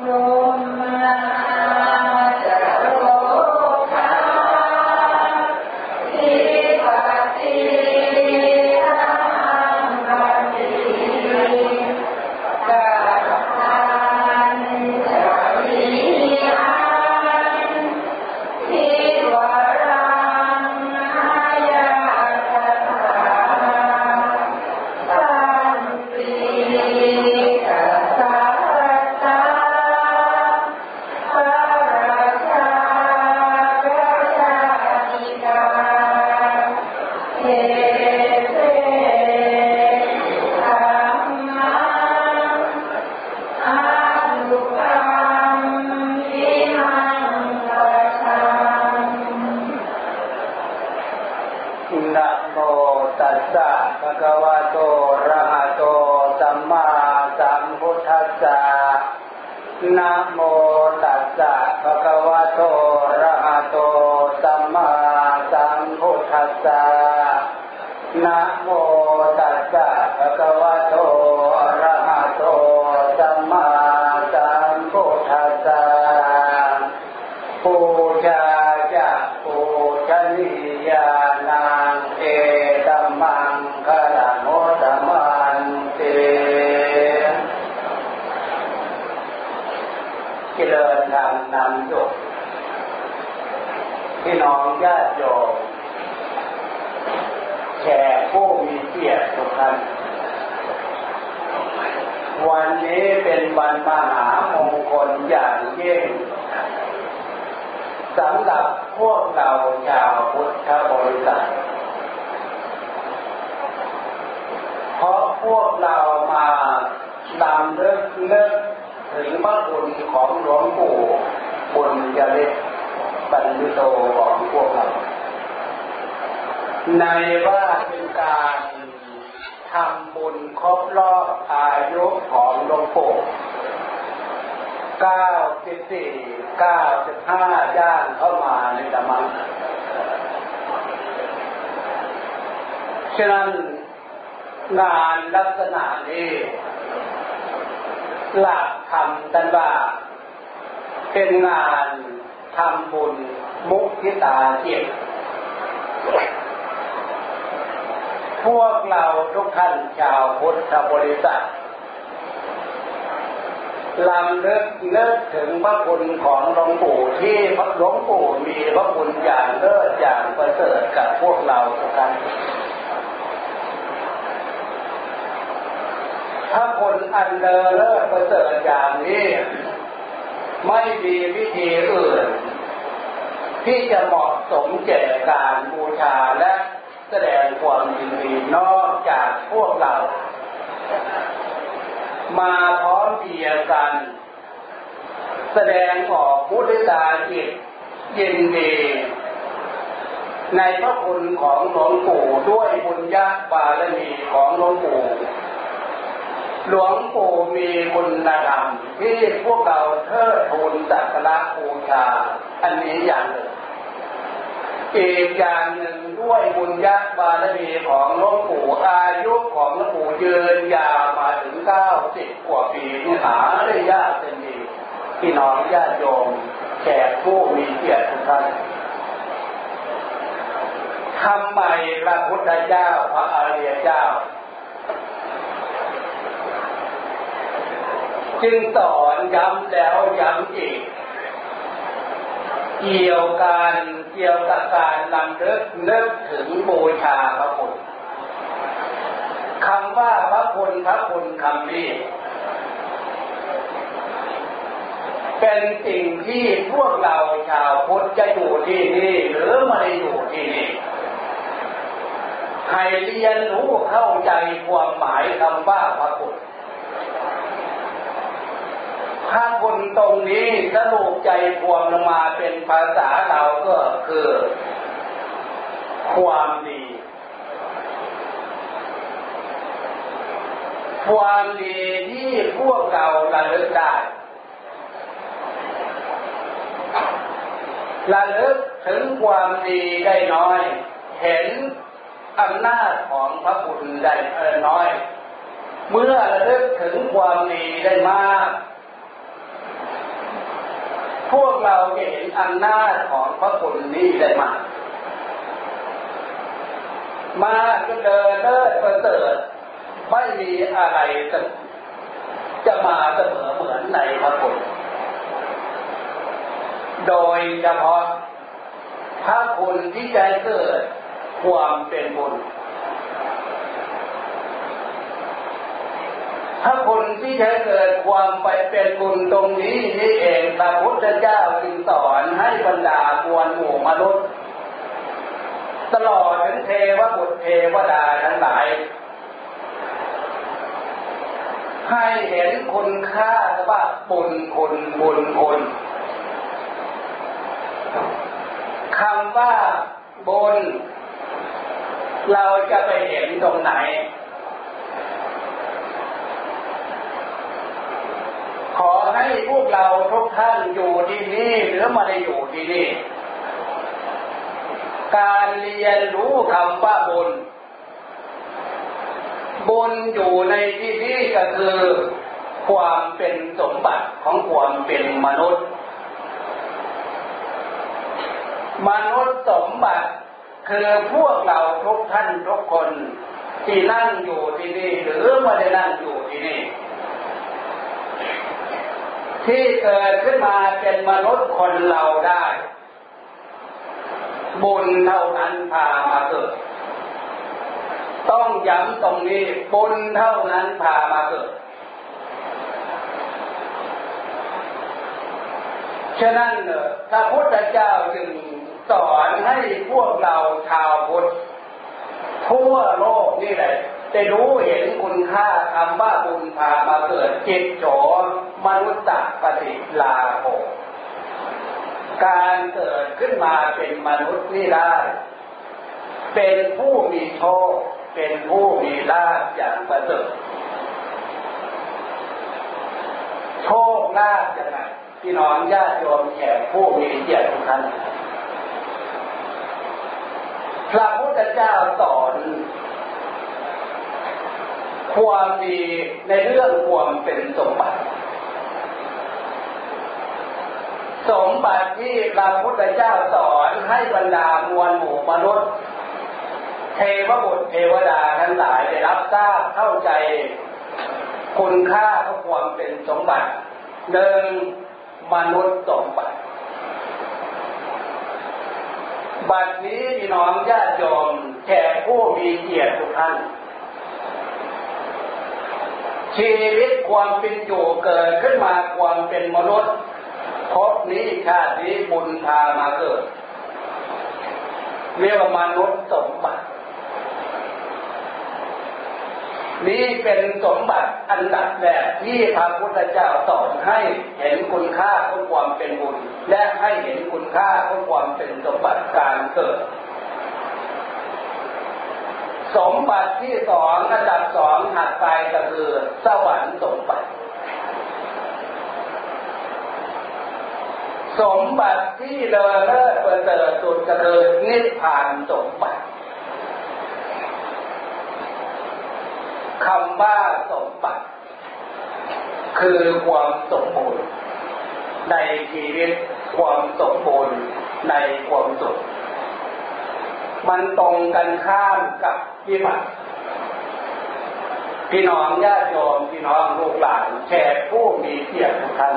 No. วันนี้เป็นวันมหามงคลอย่างยิ่งสำหรับพวกเราชาวพุทธบริษัท เพราะพวกเรามาดำเลิกเลิกถึงพระคุณของหลวงปู่บุญยเล็กปัญญโตของพวกเรา ในว่าเป็นการำบุญครบรอบอายุของหลวงปู่เก้าสิบสี่เก้าสิบห้าย่างเข้ามาในตะมังฉะนั้นงานลักษณะนี้หลักทำกันว่า เป็นงานทำบุญมุทิตาเจ็บ พวกเราทุกท่านชาวพุทธบริษัทลำลึกนึกถึงพระคุณของหลวงปู่ที่พระหลวงปู่มีพระคุณอย่างเลิศอย่างประเสริฐกับพวกเราทุกท่านถ้าคนอันเลอเลิศประเสริฐอย่างนี้ ไม่มีวิธีอื่น ที่จะเหมาะสมแก่การบูชาและ แสดงความยินดีนอกจากพวกเรา มาพร้อมเพียงกัน แสดงออกพุทธตาจิตยินดีในพระคุณของหลวงปู่ด้วยบุญญาบารมีของหลวงปู่ หลวงปู่มีคุณธรรมที่พวกเราเทิดทูนสักการะบูชา อันนี้อย่างหนึ่ง อีกอย่างหนึ่งด้วยบุญญาบารมีของหลวงปู่อายุของหลวงปู่ยืนยาวมาถึงเก้าสิบกว่าปีนี่หาได้ยากเป็นดีพี่น้องญาติโยมแขกผู้มีเกียรติทุกท่านทำไมพระพุทธเจ้าพระอริยเจ้า จึงสอนย้ำแล้วย้ำอีก เกี่ยวกันเกี่ยวกับการลำเลึกนึกถึงบูชาพระคุณคำว่าพระคุณพระคุณคำนี้เป็นสิ่งที่พวกเราชาวพุทธจะอยู่ที่นี่หรือไม่ได้อยู่ที่นี่ให้เรียนรู้เข้าใจความหมายคำว่าพระคุณ ถ้าคุณตรงนี้สรุปใจพวงลงมาเป็นภาษาเราก็คือ ความดี ความดีที่พวกเราระลึกได้ระลึกถึงความดีได้น้อย เห็นอำนาจของพระคุณได้น้อย เมื่อระลึกถึงความดีได้มาก วกเราจะเห็นอำนาจของพระคุณนี้ได้มากมาก็เดินเลิศประเสริฐไม่มีอะไรจะมาเสมอเหมือนในพระคุณโดยเฉพาะพระคุณที่จะเกิดความเป็นบุญ ถ้าคนที่จะเกิดความไปเป็นบุญตรงนี้นี่เองพระพุทธเจ้าจึงสอนให้บรรดามวลหมู่มนุษย์ ตลอดถึงเทวบุตรเทวดาทั้งหลาย ให้เห็นคุณค่าว่าบุญคุณบุญคุณคำว่าบุญเราจะไปเห็นตรงไหน ขอ ให้พวกเราทุกท่านอยู่ที่นี่หรือมาได้อยู่ที่นี่ การเรียนรู้คำว่าบุญ บุญอยู่ในที่นี้ก็คือ ความเป็นสมบัติของความเป็นมนุษย์ มนุษย์สมบัติคือพวกเราทุกท่านทุกคนที่นั่งอยู่ที่นี่หรือไม่ได้นั่งอยู่ที่นี่ ที่เกิดขึ้นมาเป็นมนุษย์คนเราได้ บุญเท่านั้นพามาเกิด ต้องย้ำตรงนี้บุญเท่านั้นพามาเกิด ฉะนั้นพระพุทธเจ้าจึงสอนให้พวกเราชาวพุทธทั่วโลกนี่แหละ ได้รู้เห็นคุณค่าคำว่าบุญพามาเกิดจิตโฉมนุษย์ปฏิลาโภการเกิดขึ้นมาเป็นมนุษย์นี่ได้ เป็นผู้มีโชค เป็นผู้มีลาภอย่างประเสริฐโชคลาภยังไงพี่น้องญาติโยมแขกผู้มีเกียรติทุกท่านพระพุทธเจ้าสอน ความดีในเรื่องความเป็นสมบัติ สมบัติที่พระพุทธเจ้าสอนให้บรรดามวลหมู่มนุษย์เทวบุตรเทวดาทั้งหลายได้รับทราบเข้าใจ คุณค่าของความเป็นสมบัติหนึ่งมนุษย์สมบัติ บัดนี้พี่น้องญาติโยมแขกผู้มีเกียรติทุกท่าน ชีวิตความเป็นอยู่เกิดขึ้นมาความเป็นมนุษย์พบนี้ชาตินี้บุญพามาเกิดเรียกว่ามนุษย์สมบัติ นี่เป็นสมบัติอันดับแรกที่พระพุทธเจ้าสอนให้เห็นคุณค่าของความเป็นบุญ และให้เห็นคุณค่าของความเป็นสมบัติการเกิด สมบัติที่สองระดับสองหัดไปก็คือสวรรค์สมบัติ สมบัติที่เลอเลิศประเสริฐสุดกระเดินนิพพานสมบัติคำว่าสมบัติ คือความสมบูรณ์ในชีวิตความสมบูรณ์ในความสุข มันตรงกันข้ามกับวิบัติพี่น้องญาติโยมพี่น้องลูกหลานแขกผู้มีเกียรติทุกท่าน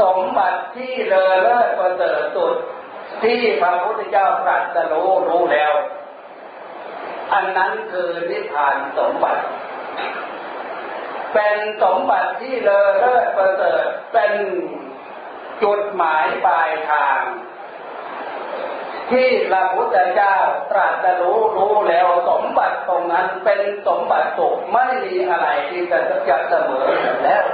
สมบัติที่เลอเลิศประเสริฐสุดที่พระพุทธเจ้าตรัสรู้รู้แล้ว อันนั้นคือนิพพานสมบัติ เป็นสมบัติที่เลอเลิศประเสริฐเป็นจุดหมายปลายทาง ที่พระพุทธเจ้าตรัสรู้รู้แล้วสมบัติตรงนั้นเป็นสมบัติสุขไม่มีอะไรที่จะจะเสมอแล้ว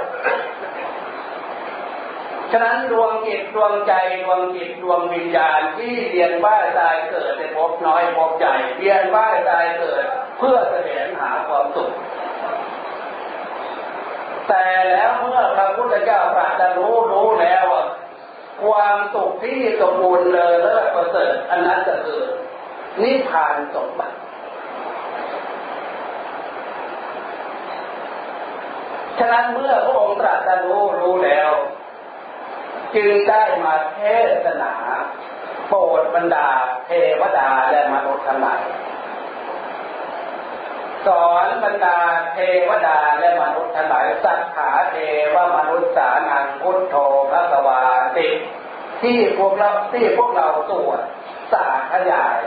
ฉะนั้นดวงจิตดวงใจดวงจิตดวงวิญญาณที่เรียนว่าตายเกิดในภพน้อยภพใหญ่เรียนว่าตายเกิด เพื่อแสวงหาความสุขแต่แล้วเมื่อพระพุทธเจ้าตรัสรู้รู้แล้ว ความสุขที่สมบูรณ์เลยเลิศประเสริฐอันนั้นก็คือนิพพานสมบัติ ฉะนั้นเมื่อพระองค์ตรัสรู้รู้แล้ว จึงได้มาเทศนา โปรดบรรดาเทวดาและมนุษย์ทั้งหลาย สอนบรรดาเทวดาและมนุษย์ทั้งหลายสัทธาเทวมนุษย์สานังพุทโธพระกวาติที่พวกเราที่พวกเราสวดสาขยาย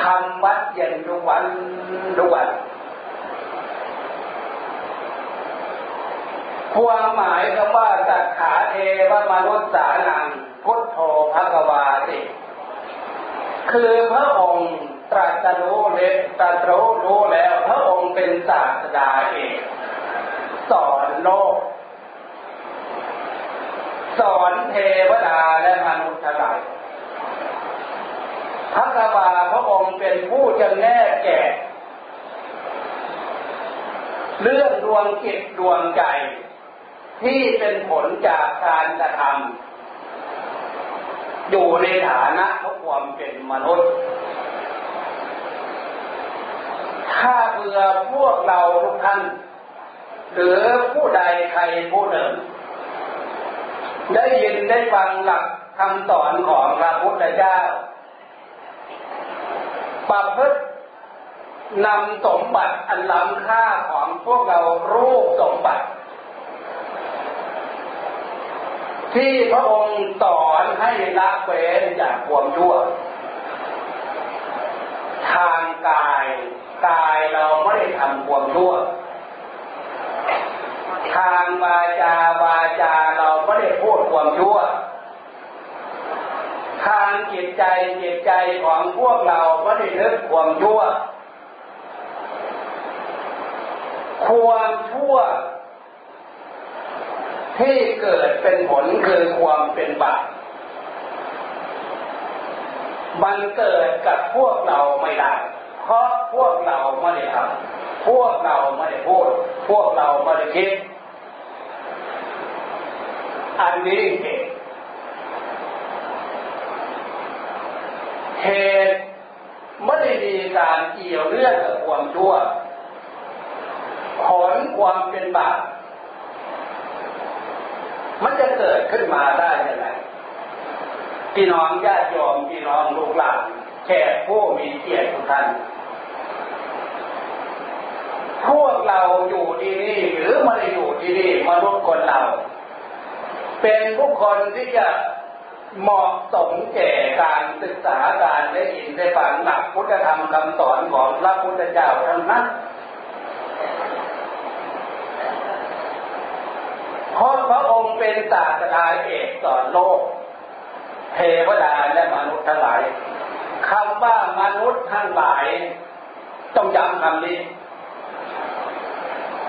ทำวัดเย็นทุกวันทุกวันความหมายคำว่าสัทธาเทวมนุษย์สานังพุทโธพระกวาติคือพระองค์ ตรัสรู้เล็ตรัสรู้รู้แล้วพระองค์เป็นศาสดาเอกสอนโลก สอนเทวดาและมนุษย์ทั้งหลายพระกวาพระองค์เป็นผู้จะแน่แก่เรื่องดวงจิตดวงใจ ที่เป็นผลจากการกระทำอยู่ในฐานะของความเป็นมนุษย์ ถ้าเบื่อพวกเราทุกท่านหรือผู้ใดใครผู้หนึ่ง ได้ยินได้ฟังหลักคำสอนของพระพุทธเจ้าประพฤตินำสมบัติอันล้ำค่าของพวกเรารูปสมบัติ ที่พระองค์สอนให้ละเว้นจากความชั่ว ทางกาย กายเราไม่ได้ทำความชั่ว ทางวาจาวาจาเราไม่ได้พูดความชั่ว ทางจิตใจจิตใจของพวกเราไม่ได้นึกความชั่ว ความชั่ว ที่เกิดเป็นผลคือความเป็นบาปมันเกิดกับพวกเราไม่ได้ เพราะพวกเราไม่ได้ทำพวกเราไม่ได้พูด พวกเราไม่ได้คิด อันนี้เหตุเหตุไม่ได้มีการเกี่ยวเรื่องกับความชั่วผลความเป็นบาปมันจะเกิดขึ้นมาได้ยังไงพี่น้องญาติโยมพี่น้องลูกหลานแขกผู้มีเกียรติทุกท่านพว กเราอยู่ที่นี่หรือไม่ได้อยู่ที่นี่มนุษย์คนเรา เป็นผู้คนที่จะเหมาะสมแก่การศึกษาการได้ยินได้ฟังหลักพุทธธรรมคำสอนของพระพุทธเจ้าทั้งนั้นเพราะพระองค์เป็นศาสดาเอกสอนโลก เทวดาและมนุษย์ทั้งหลายคำว่ามนุษย์ทั้งหลาย ต้องย้ำคำนี้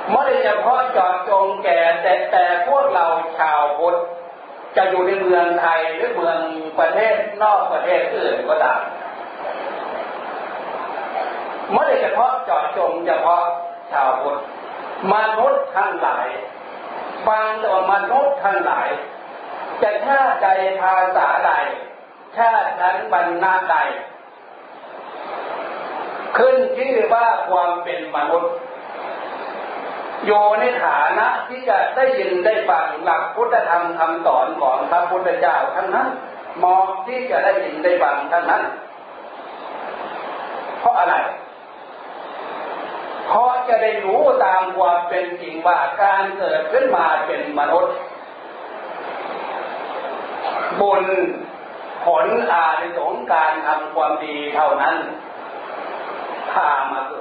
ไม่ได้เฉพาะจอดจงแก่แต่แต่พวกเราชาวพุทธจะอยู่ในเมืองไทยหรือเมืองประเทศนอกประเทศอื่นก็ตามไม่ได้เฉพาะจอดจงเฉพาะชาวพุทธมนุษย์ทั้งหลายฟังแต่ว่ามนุษย์ทั้งหลาย จะชาติใดภาษาใด ชาตินั้นบรรณาใด ขึ้นชื่อว่าความเป็นมนุษย์ อยู่ในฐานะที่จะได้ยินได้ฟังหลักพุทธธรรมคำสอนของพระพุทธเจ้าทั้งนั้นมองที่จะได้ยินได้ฟังทั้งนั้น เพราะอะไร เพราะจะได้รู้ตามความเป็นจริงว่าการเกิดขึ้นมาเป็นมนุษย์บุญผลอาในสงการทำความดีเท่านั้นพามาเกิด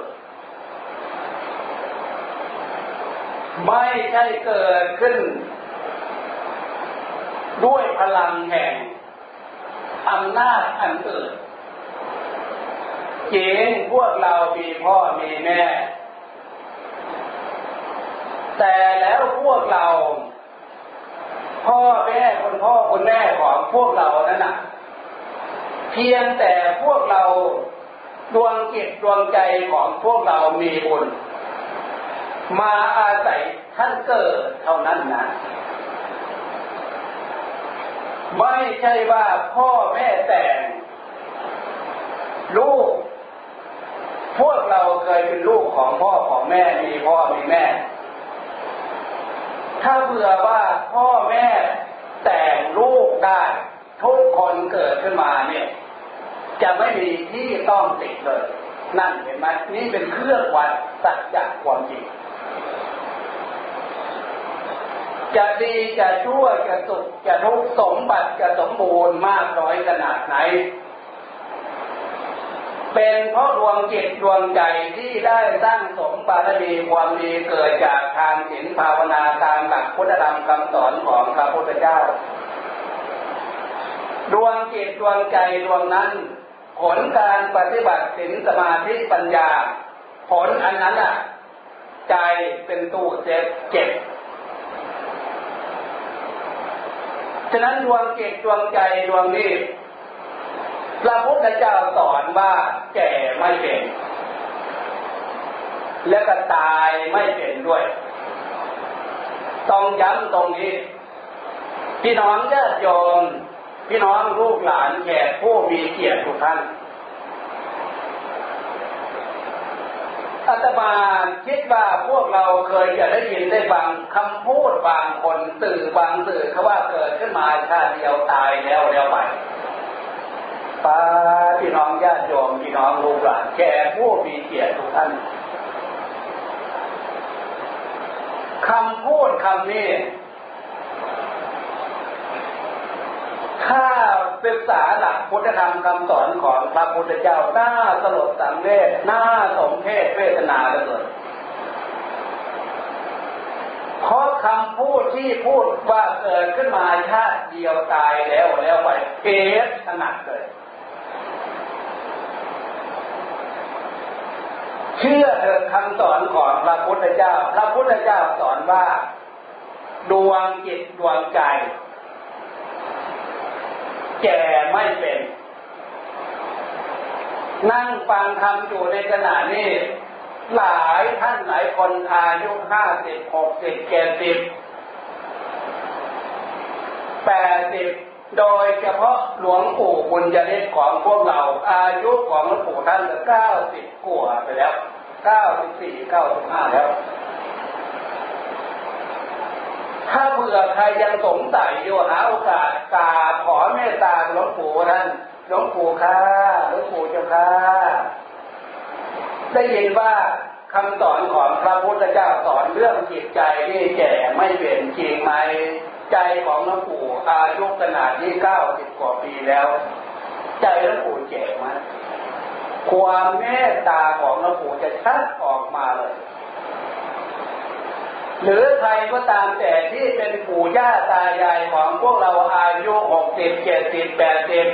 ไม่ใช่เกิดขึ้น ด้วยพลังแห่งอำนาจอันอื่นเจงพวกเรามีพ่อมีแม่ แต่แล้วพวกเรา พ่อแม่คนพ่อคนแม่ของพวกเรานั้นนะเพียงแต่พวกเราดวงจิตดวงใจของพวกเรามีบุญ มาอาศัยท่านเกิดเท่านั้นนะไม่ใช่ว่าพ่อแม่แต่ง ลูก พวกเราเคยเป็นลูกของพ่อของแม่มีพ่อมีแม่ ถ้าเบื่อว่าพ่อแม่แต่งลูกได้ทุกคนเกิดขึ้นมาเนี่ย จะไม่มีที่ต้องติดเลย นั่นเห็นไหมนี่เป็นเครื่องวัดสัจจะความจริง จะดีจะชั่วจะสุขจะทุกข์สมบัติจะสมบูรณ์มากน้อยขนาดไหน เป็นเพราะดวงจิตดวงใจที่ได้สร้างสมบารมีความดีเกิดจากทานศีลภาวนาตามหลักพุทธธรรมคำสอนของพระพุทธเจ้า ดวงจิตดวงใจดวงนั้น ผลการปฏิบัติศีลสมาธิปัญญา ผลอันนั้นอะ ใจเป็นตู้เจ็บเจ็บ ฉะนั้นดวงเกตดวงใจดวงนี้พระพุทธเจ้าสอนว่าแก่ไม่เป็น และก็ตายไม่เป็นด้วย ต้องย้ำตรงนี้ พี่น้องญาติโยมพี่น้องลูกหลานแขกผู้มีเกียรติทุกท่าน อาตมาคิดว่าพวกเราเคยจะได้ยินได้ฟังคำพูดบางคนสื่อบางสื่อเขาว่าเกิดขึ้นมาชาติเดียวตายแล้วแล้วไปป้าพี่น้องญาติโยมพี่น้องลูกหลานแก่ผู้มีเกียรติทุกท่านคำพูดคำนี้ ถ้า ศึกษาหลักพุทธธรรมคำสอนของพระพุทธเจ้าหน้าสลดสังเวชหน้าสมเพศเวทนาเลยเพราะคำพูดที่พูดว่าเกิดขึ้นมาชาติเดียวตายแล้วแล้วไปเอสขนาดเลยเชื่อเถอะคำสอนของพระพุทธเจ้า พระพุทธเจ้าสอนว่า ดวงจิตดวงใจ แก่ไม่เป็น นั่งฟังธรรมอยู่ในขณะนี้ หลายท่านหลายคนอายุห้าสิบหกสิบเจ็ดสิบแปดสิบโดยเฉพาะหลวงปู่บุญญาฤทพของพวกเรา อายุของหลวงปู่ท่านเก้าสิบกว่าไปแล้วเก้าสิบสี่เก้าสิบห้าแล้ว ถ้าเผื่อใครยังสงสัยอยู่หาโอกาสกราบขอเมตตาหลวงปู่ท่านหลวงปู่ค่ะหลวงปู่เจ้าค่ะได้ยินว่าคำสอนของพระพุทธเจ้าสอนเรื่องจิตใจที่แก่ไม่เปลี่ยนจริงไหมใจของหลวงปู่อายุขนาดที่เก้าสิบกว่าปีแล้ว ใจหลวงปู่แก่ไหมความเมตตาของหลวงปู่จะชัดออกมาเลย หรือใครก็ตามแต่ที่เป็นปู่ย่าตายายของพวกเราอายุหกสิบเจ็ดสิบแปดสิบ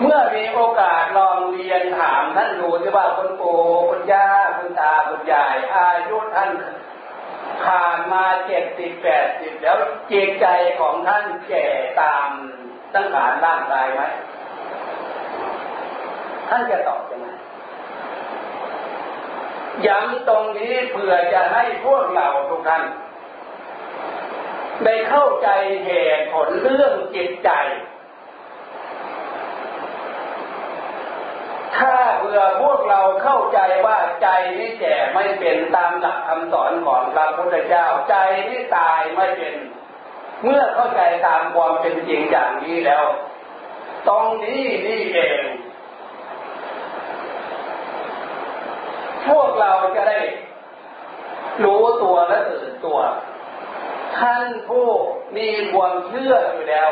เมื่อมีโอกาสลองเรียนถามท่านดูที่ว่าคุณปู่คุณย่าคุณตาคุณยาย อายุท่านผ่านมาเจ็ดสิบแปดสิบแล้วจิตใจของท่านแก่ตามตั้งขานร่างกายไหมท่านจะตอบยังไง ย้ำตรงนี้เพื่อจะให้พวกเราทุกท่าน ได้เข้าใจเหตุผลเรื่องจิตใจ ถ้าเพื่อพวกเราเข้าใจว่าใจนี้แก่ไม่เป็นตามหลักคำสอนของพระพุทธเจ้า ใจนี้ตายไม่เป็น เมื่อเข้าใจตามความเป็นจริงอย่างนี้แล้ว ตรงนี้นี่เอง พวกเราจะได้รู้ตัวและตื่นตัว ท่านผู้มีความเชื่ออยู่แล้ว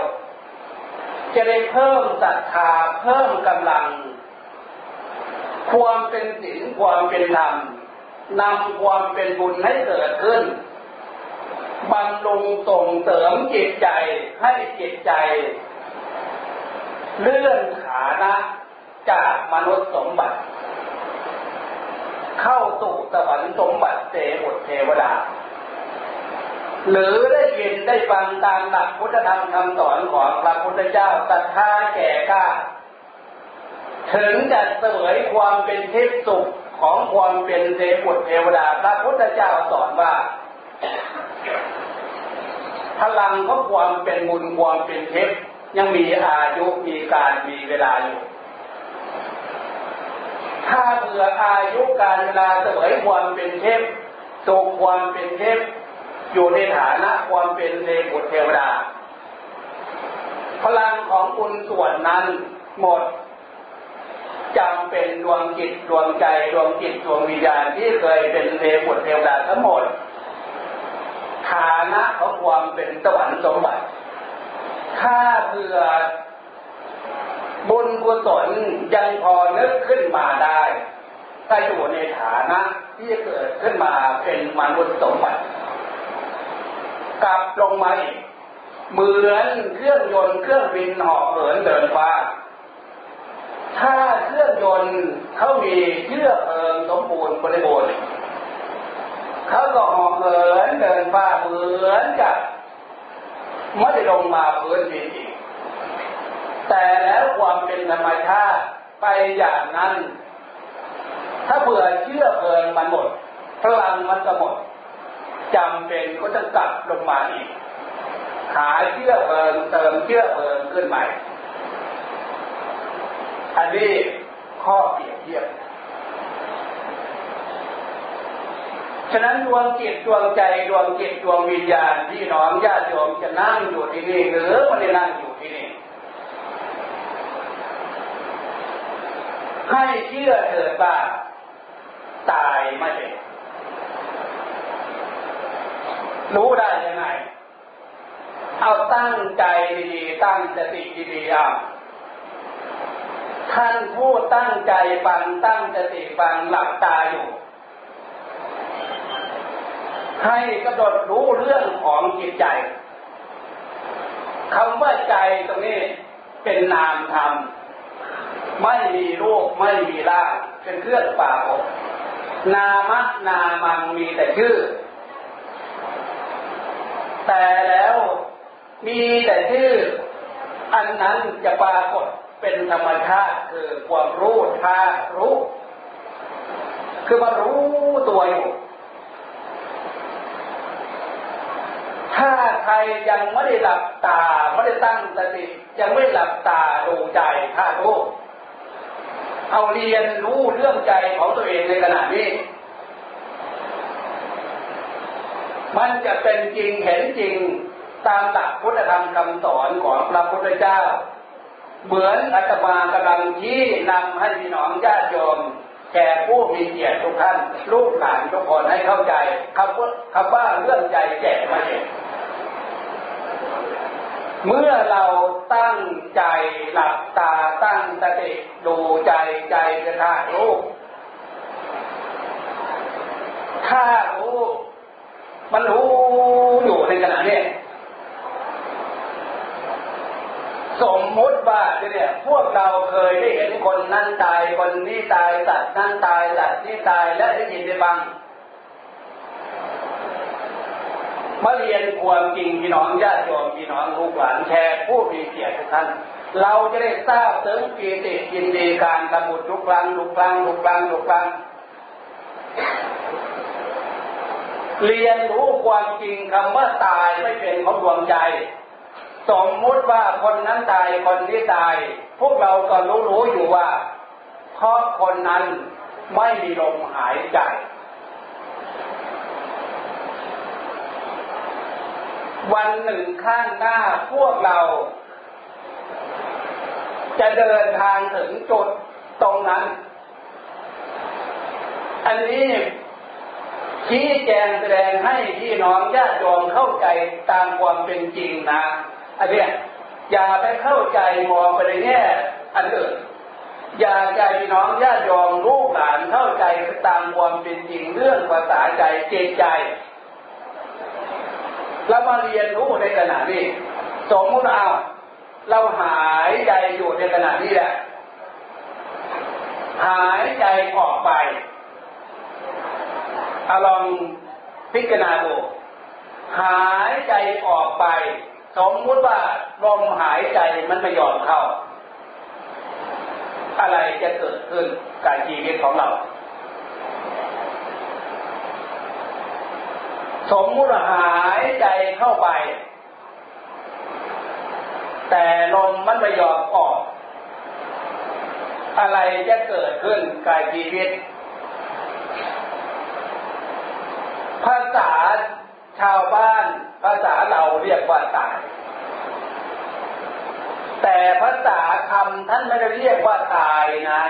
จะได้เพิ่มศรัทธาเพิ่มกำลัง ความเป็นศีลความเป็นธรรมนำความเป็นบุญให้เกิดขึ้นบำรุงส่งเสริมจิตใจให้จิตใจ เลื่อนขานะจากมนุษย์สมบัติ เข้าสู่สวรรค์สมบัติเสบุตรเทวดา หรือได้ยินได้ฟังตามหลักพุทธธรรมคำสอนของพระพุทธเจ้าศรัทธาแก่กล้าถึงจะเสวยความเป็นทิพย์สุขของความเป็นเทบุตรเทวดาพระพุทธเจ้าสอนว่า พลังของความเป็นบุญความเป็นเทพยังมีอายุมีการมีเวลาอยู่ ถ้าเผื่ออายุการเวลาเสวยความเป็นเทพสุขความเป็นเทพอยู่ในฐานะความเป็นเทบุตรเทวดา พลังของบุญส่วนนั้นหมดจำเป็นดวงจิตดวงใจดวงจิตดวงวิญญาณที่เคยเป็นเทบุตรเทวดาทั้งหมดฐานะของความเป็นสวรรค์สมบัติถ้าเผื่อ บุญกุศลยังพอนึกขึ้นมาได้ถ้าอยู่ในฐานะที่เกิดขึ้นมาเป็นมนุษย์สมบัติกลับลงมาอีกเหมือนเครื่องยนต์เครื่องบินหอกเหินเดินฟ้า ถ้าเครื่องยนต์เขามีเชื้อเพลิงสมบูรณ์บริบูรณ์เขาก็หอกเหินเดินฟ้าเหมือนกับไม่ได้ลงมาพื้นดินอีก แต่แล้วความเป็นธรรมชาติไปอย่างนั้น ถ้าเผื่อเชื่อเพลิงมันหมดพลังมันก็หมดจำเป็นก็จะกลับลงมาอีกหาเชื่อเพลิงเติมเชื่อเพลิงขึ้นใหม่ อันนี้ข้อเปรียบเทียบ ฉะนั้นดวงจิตดวงใจดวงจิตดวงวิญญาณที่น้องญาติโยมจะนั่งอยู่ที่นี่หรือไม่ได้นั่งอยู่ที่นี่ ให้เชื่อเถิดว่าตายไม่เด็น รู้ได้ยังไง เอาตั้งใจดีๆ ตั้งสติดีๆเอาท่านผู้ตั้งใจฟังตั้งสติฟังหลับตาอยู่ ให้กระโดดรู้เรื่องของจิตใจคำว่าใจตรงนี้เป็นนามธรรม ไม่มีรูปไม่มีร่างเป็นเครื่องป่าอกนามะนามังมีแต่ชื่อ แต่แล้วมีแต่ชื่อ อันนั้นจะปรากฏเป็นธรรมชาติคือความรู้ท่ารู้ คือมารู้ตัวอยู่ ถ้าใครยังไม่ได้หลับตาไม่ได้ตั้งสติยังไม่หลับตาดูใจท่ารู้ เอาเรียนรู้เรื่องใจของตัวเองในขณะนี้ มันจะเป็นจริงเห็นจริงตามหลักพุทธธรรมคำสอนของพระพุทธเจ้า เหมือนอาตมากำลังที่นำให้พี่น้องญาติโยมแก่ผู้มีเกียรติทุกท่าน ลูกหลานทุกคนให้เข้าใจคำว่าคำว่าเรื่องใจแจกมาเอง เมื่อเราตั้งใจหลับตาตั้งสติดูใจใจจะท่ารู้ถ้ารู้มันรู้อยู่ในขณะนี้สมมติว่าเนี่ยพวกเราเคยได้เห็นคนนั้นตายคนนี้ตายสัตว์นั้นตายสัตว์นี้ตายและได้ยินได้ฟัง มาเรียนความจริงพี่น้องญาติโยมพี่น้องลูกหลานแชร์ผู้มีเกียรติทุกท่าน เราจะได้ทราบถึงปีติยินดีการกำบุทุกครั้งทุกครั้งทุกครั้งทุกครั้งเรียนรู้ความจริงคำว่าตายไม่เป็นของดวงใจ สมมุติว่าคนนั้นตายคนนี้ตาย พวกเราก็รู้รู้อยู่ว่าเพราะคนนั้นไม่มีลมหายใจ วันหนึ่งข้างหน้าพวกเรา จะเดินทางถึงจุดตรงนั้น อันนี้ชี้แจงแสดงให้พี่น้องญาติโยมเข้าใจตามความเป็นจริงนะอันนี้ยอย่าไปเข้าใจมองไปในแง่อันอื่นอย่าใจพี่น้องญาติโยมลูกหลานเข้าใจตามความเป็นจริงเรื่องภาษาใจเจตใจ เรามาเรียนรู้ในขณะนี้สมมติเอาเราหายใจอยู่ในขณะนี้แหละ หายใจออกไปเอาลองพิจารณาดูหายใจออกไป สมมติว่าลมหายใจมันไม่ยอมเข้า อะไรจะเกิดขึ้นกับชีวิตของเรา สมมุติหายใจเข้าไป แต่ลมมันไม่ยอมออก อะไรจะเกิดขึ้นกับชีวิต ภาษาชชาวบ้าน ภาษาเราเรียกว่าตาย แต่ภาษาคำท่านไม่ได้เรียกว่าตายนะ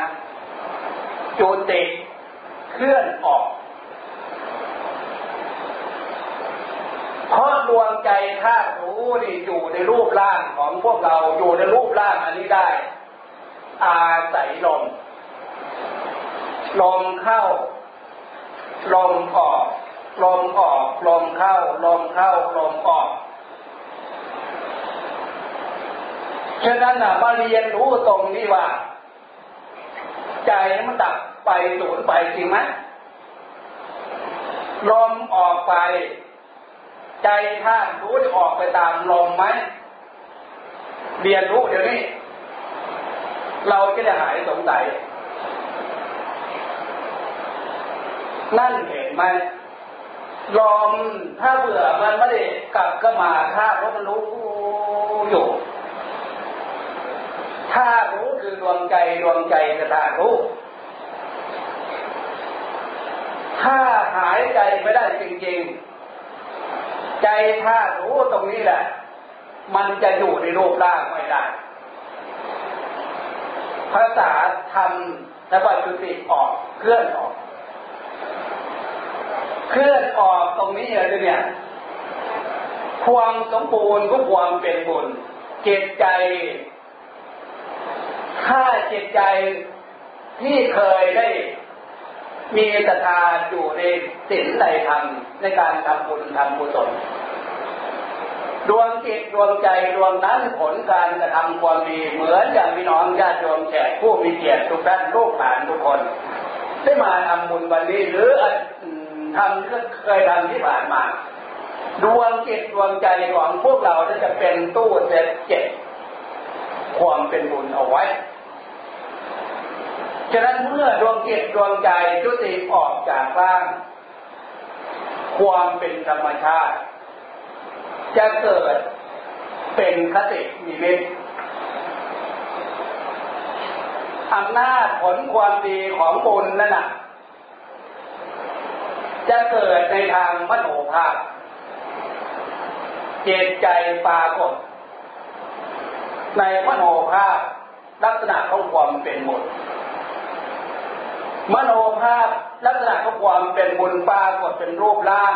จุติเคลื่อนออก เพราะดวงใจธาตุรู้นี่อยู่ในรูปร่างของพวกเราอยู่ในรูปร่างอันนี้ได้ อาศัยลม ลมเข้า ลมออก ลมออก ลมเข้า ลมเข้า ลมออกฉะนั้นนะมาเรียนรู้ตรงนี้ว่า ใจมันดับไปสูญไปจริงไหมลมออกไป ใจท่านรู้จะออกไปตามลมไหมเรียนรู้เดี๋ยวนี้ เราจะหายสงสัย นั่นเห็นไหมลมถ้าเบื่อมันไม่ได้กลับก็มาถ้าเพราะมันรู้อยู่ ถ้ารู้คือดวงใจดวงใจจะถ้ารู้ถ้าหายใจไม่ได้จริงๆ ใจถ้ารู้ตรงนี้แหละ มันจะอยู่ในรูปร่างไม่ได้ภาษาทำและวัตถุติออกเคลื่อนออก เคลื่อนออกตรงนี้เลยเนี่ยความสมบูรณ์ก็ความเป็นบุญเจตใจ ถ้าเจตใจที่เคยได้ มีศรัทธาอยู่ในศีลในธรรมในการทำบุญทำกุศลดวงจิตดวงใจดวงนั้นผลการกระทำความดีเหมือนอย่างพี่น้องญาติโยมแขกผู้มีเกียรติทุกท่านลูกหลานทุกคน ได้มาทำบุญวันนี้หรือทำเคยทำที่ผ่านมา ดวงจิตดวงใจของพวกเราจะเป็นตู้เซฟเจ็ดความเป็นบุญเอาไว้ ฉะนั้นเมื่อดวงจิตดวงใจจุติออกจากร่าง ความเป็นธรรมชาติ จะเกิดเป็นคติมีเวทอำนาจผลความดีของบุญนั่นน่ะจะเกิดในทางมโนภาพ เจตใจปรากฏ ในมโนภาพลักษณะของความเป็นบุญ มโนภาพลักษณะของความเป็นบุญปรากฏเป็นรูปร่าง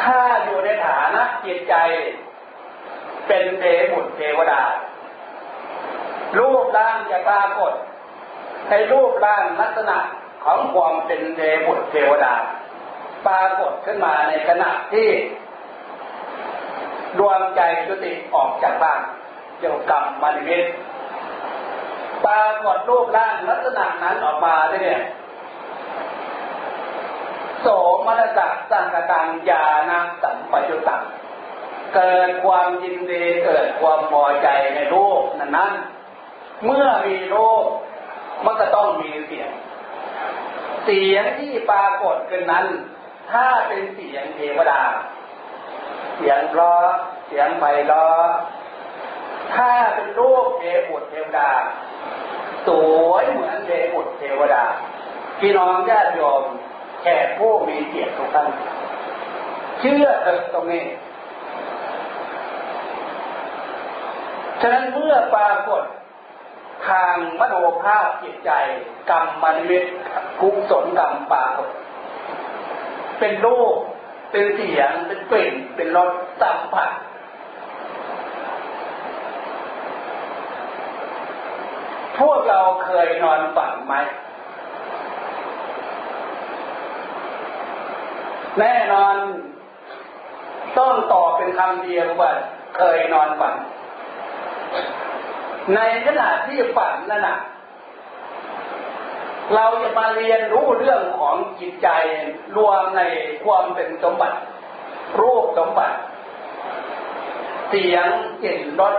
ถ้าอยู่ในฐานะจิตใจ เป็นเทบุตรเทวดา รูปร่างจะปรากฏในรูปร่างลักษณะของความเป็นเทบุตรเทวดา ปรากฏขึ้นมาในขณะที่ดวงใจจุติออกจากบ้านเกี่ยวกับมนิมิต ปรากฏรูปร่างลักษณะนั้นออกมาได้เนี่ยโสมนัสสังกตังญาณสัมปยุตังเกิดความยินดีเกิดความพอใจในรูปนั้นนั้นเมื่อมีรูปมันก็ต้องมีเสียง เสียงที่ปรากฏขึ้นนั้น ถ้าเป็นเสียงเทวดา เสียงร้อเสียงไพเราะ ถ้าเป็นรูปเทบุตรเทวดา สวยเหมือนเทบุตรเทวดา พี่น้องญาติโยมแขกผู้มีเกียรติทุกท่านเชื่อเถิดตรงนี้ ฉะนั้นเมื่อปรากฏทางมโนภาพจิตใจ กรรมมันเวทกุศลกรรมปรากฏเป็นรูปเป็นเสียงเป็นกลิ่นเป็นรสสัมผัส พวกเราเคยนอนฝันไหม แน่นอนต้องตอบเป็นคำเดียวว่าเคยนอนฝัน ในขณะที่ฝันนั่นน่ะ เราจะมาเรียนรู้เรื่องของจิตใจรวมในความเป็นสมบัติรูปสมบัติ เสียงกลิ่นรส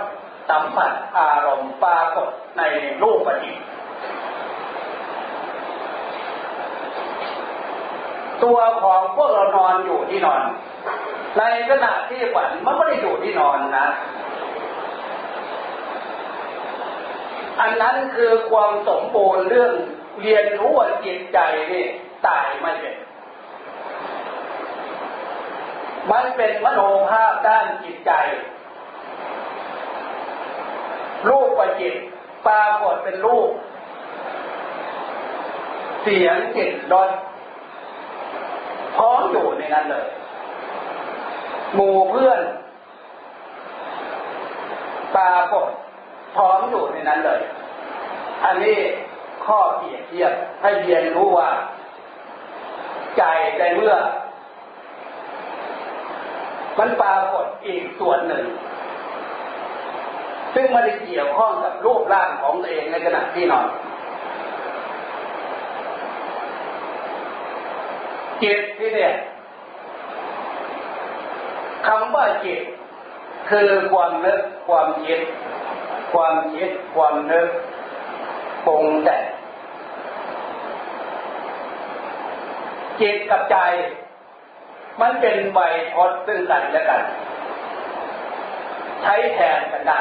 สัมผัสอารมณ์ปรากฏในรูปปฏิตัวของพวกเรานอนอยู่ที่นอน ในขณะที่ฝันมันไม่ได้อยู่ที่นอนนะ อันนั้นคือความสมบูรณ์เรื่องเรียนรู้ว่าจิตใจนี่ตายไม่เป็นมันเป็นมโนภาพด้านจิตใจ รูปประจิตปรากฏเป็นรูป เสียงจิตรสพร้อมอยู่ในนั้นเลย หมู่เพื่อนปรากฏพร้อมอยู่ในนั้นเลย อันนี้ข้อเปรียบเทียบให้เรียนรู้ว่า ใจในเมื่อ มันปรากฏอีกส่วนหนึ่ง ซึ่งไม่ได้เกี่ยวข้องกับรูปร่างของตัวเองในขณะที่นอนจิตที่เนี่ยคำว่าจิตคือความนึกความคิด ความคิดความนึกปรุงแต่จิตกับใจ มันเป็นใบพดซึ่งกันและกัน ใช้แทนกันได้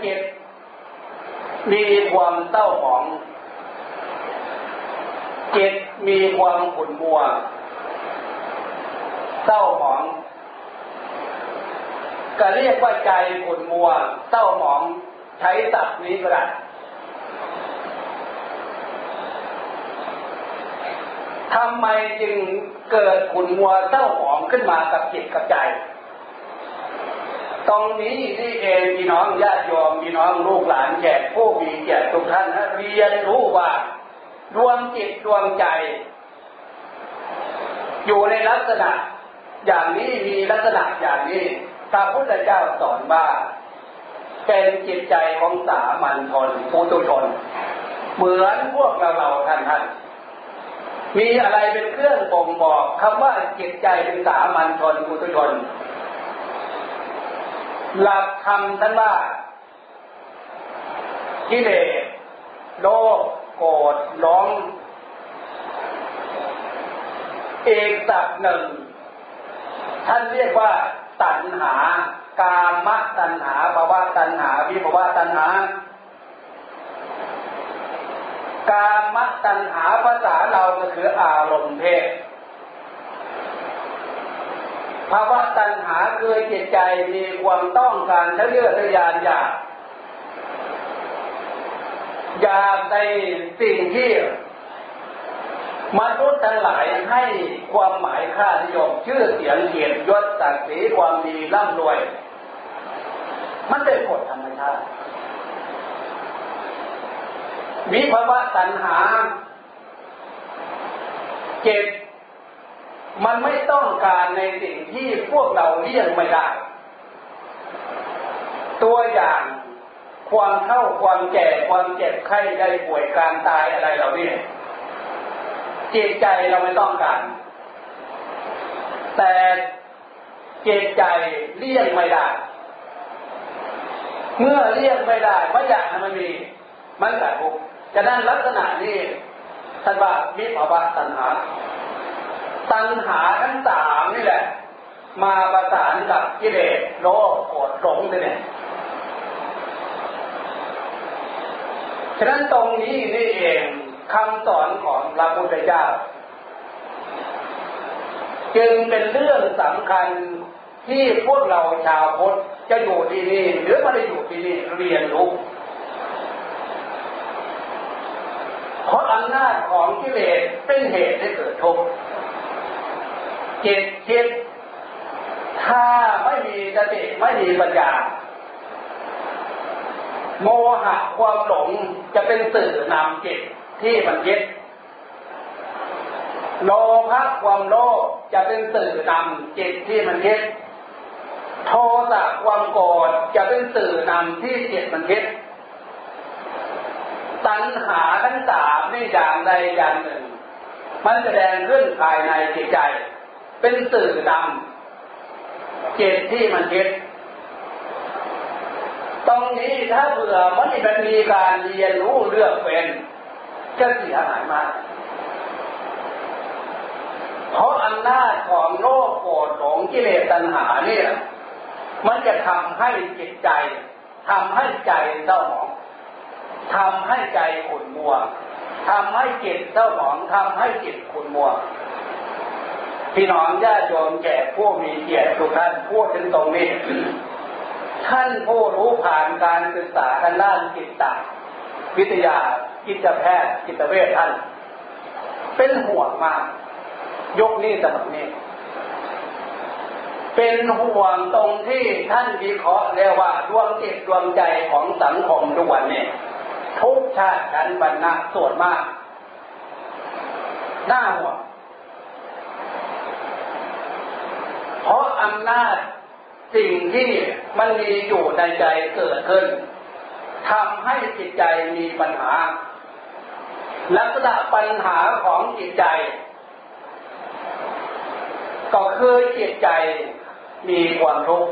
ถ้าจิตมีความเต้าหมองจิตมีความขุ่นมัวเศร้าหมองก็เรียกว่าใจขุ่นมัวเศร้าหมองใช้ศัพท์นี้ก็ได้ทำไมจึงเกิดขุ่นมัวเศร้าหมองขึ้นมากับจิตกับใจ ตรงนี้นี่เองพี่น้องญาติโยมพี่น้องลูกหลานแขกผู้มีเกียรติทุกท่านเรียนรู้ว่าดวงจิตดวงใจ อยู่ในลักษณะ อย่างนี้มีลักษณะอย่างนี้พระพุทธเจ้าสอนว่าเป็นจิตใจของสามัญชนผู้ตุชน เหมือนพวกเราเราท่านท่านมีอะไรเป็นเครื่องบ่งบอกคำว่าจิตใจเป็นสามัญชนผู้ตุชน หลักธรรมท่านว่ากิเลสโลภโกรธหลงเอกสักหนึ่ง ท่านเรียกว่า ตัณหา กามตัณหาภาวะตัณหาวิภาวะตัณหากามตัณหาภาษาเราก็คืออารมณ์เพศ ภาวะตัณหาคือจิตใจมีความต้องการทะเยอทะยานอยากอยากในสิ่งที่มนุษย์ทั้งหลายให้ความหมายค่านิยมชื่อเสียงเกียรติยศศักดิ์ศรีความดีร่ำรวย มันเป็นกฎธรรมชาติวิภาวะตัณหา เจ็บ มันไม่ต้องการในสิ่งที่พวกเราเลี่ยงไม่ได้ ตัวอย่างความเท่าความแก่ความเจ็บไข้ได้ป่วยการตายอะไรเหล่านี้จิตใจเราไม่ต้องการ แต่จิตใจเลี่ยงไม่ได้ เมื่อเลี่ยงไม่ได้ไม่อยากให้มันมี มันเกิดทุกข์จะนั้นลักษณะนี้ท่านว่ามิภาวะตัณหา ตัณหาทั้งสามนี่แหละ มาประสานกับกิเลสโลภโกรธหลงเนี่ยฉะนั้นตรงนี้นี่เองคำสอนของพระพุทธเจ้า จึงเป็นเรื่องสำคัญที่พวกเราชาวพุทธจะอยู่ที่นี่หรือไม่ได้อยู่ที่นี่เรียนรู้เพราะอำนาจของกิเลสเป็นเหตุให้เกิดทุกข์ จิตคิด ถ้าไม่มีสติไม่มีปัญญา โมหะความหลงจะเป็นสื่อนำจิตที่มันยึดโลภะความโลภจะเป็นสื่อนำจิตที่มันยึดโทสะความโกรธจะเป็นสื่อนำที่จิตมันยึดตัณหาทั้งสามนี่อย่างใดอย่างหนึ่ง มันแสดงขึ้นภายในจิตใจ เป็นสื่อนำเจิตที่มันยึดตรงนี้ถ้าเผื่อมันมันมีการเรียนรู้เรื่องเป็นจะเสียหายมากเพราะอำนาจของโลกโกรธหลงกิเลสตัณหาเนี่ย มันจะทำให้จิตใจทำให้ใจเศร้าหมองทำให้ใจขุ่นมัวทำให้จิตเจ้าของทำให้จิตขุ่นมัว พี่น้องญาติโยมแก่ผู้มีเกียรติทุกท่านพูดถึงตรงนี้ ท่านผู้รู้ผ่านการศึกษาทางด้านจิตตวิทยาจิตแพทย์จิตเวชท่าน เป็นห่วงมาก ยกนี้สมัยนี้ เป็นห่วงตรงที่ท่านวิเคราะห์แล้วว่าดวงจิตดวงใจของสังคมทุกวันนี้ทุกชาติชั้นบรรณะส่วนมากน่าห่วง เพราะอำนาจสิ่งที่มันมีอยู่ในใจเกิดขึ้นทำให้จิตใจมีปัญหา ลักษณะปัญหาของจิตใจ ก็คือจิตใจมีความทุกข์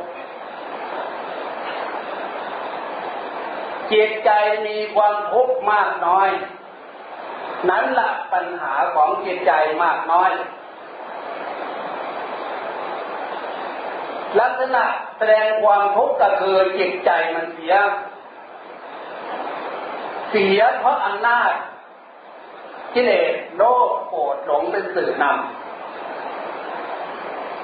จิตใจมีความทุกข์มากน้อย นั้นละปัญหาของจิตใจมากน้อย ลักษณะแสดงความทุกข์ก็คือจิตใจมันเสีย เสียเพราะอำนาจกิเลสโลภโกรธหลงเป็นสื่อน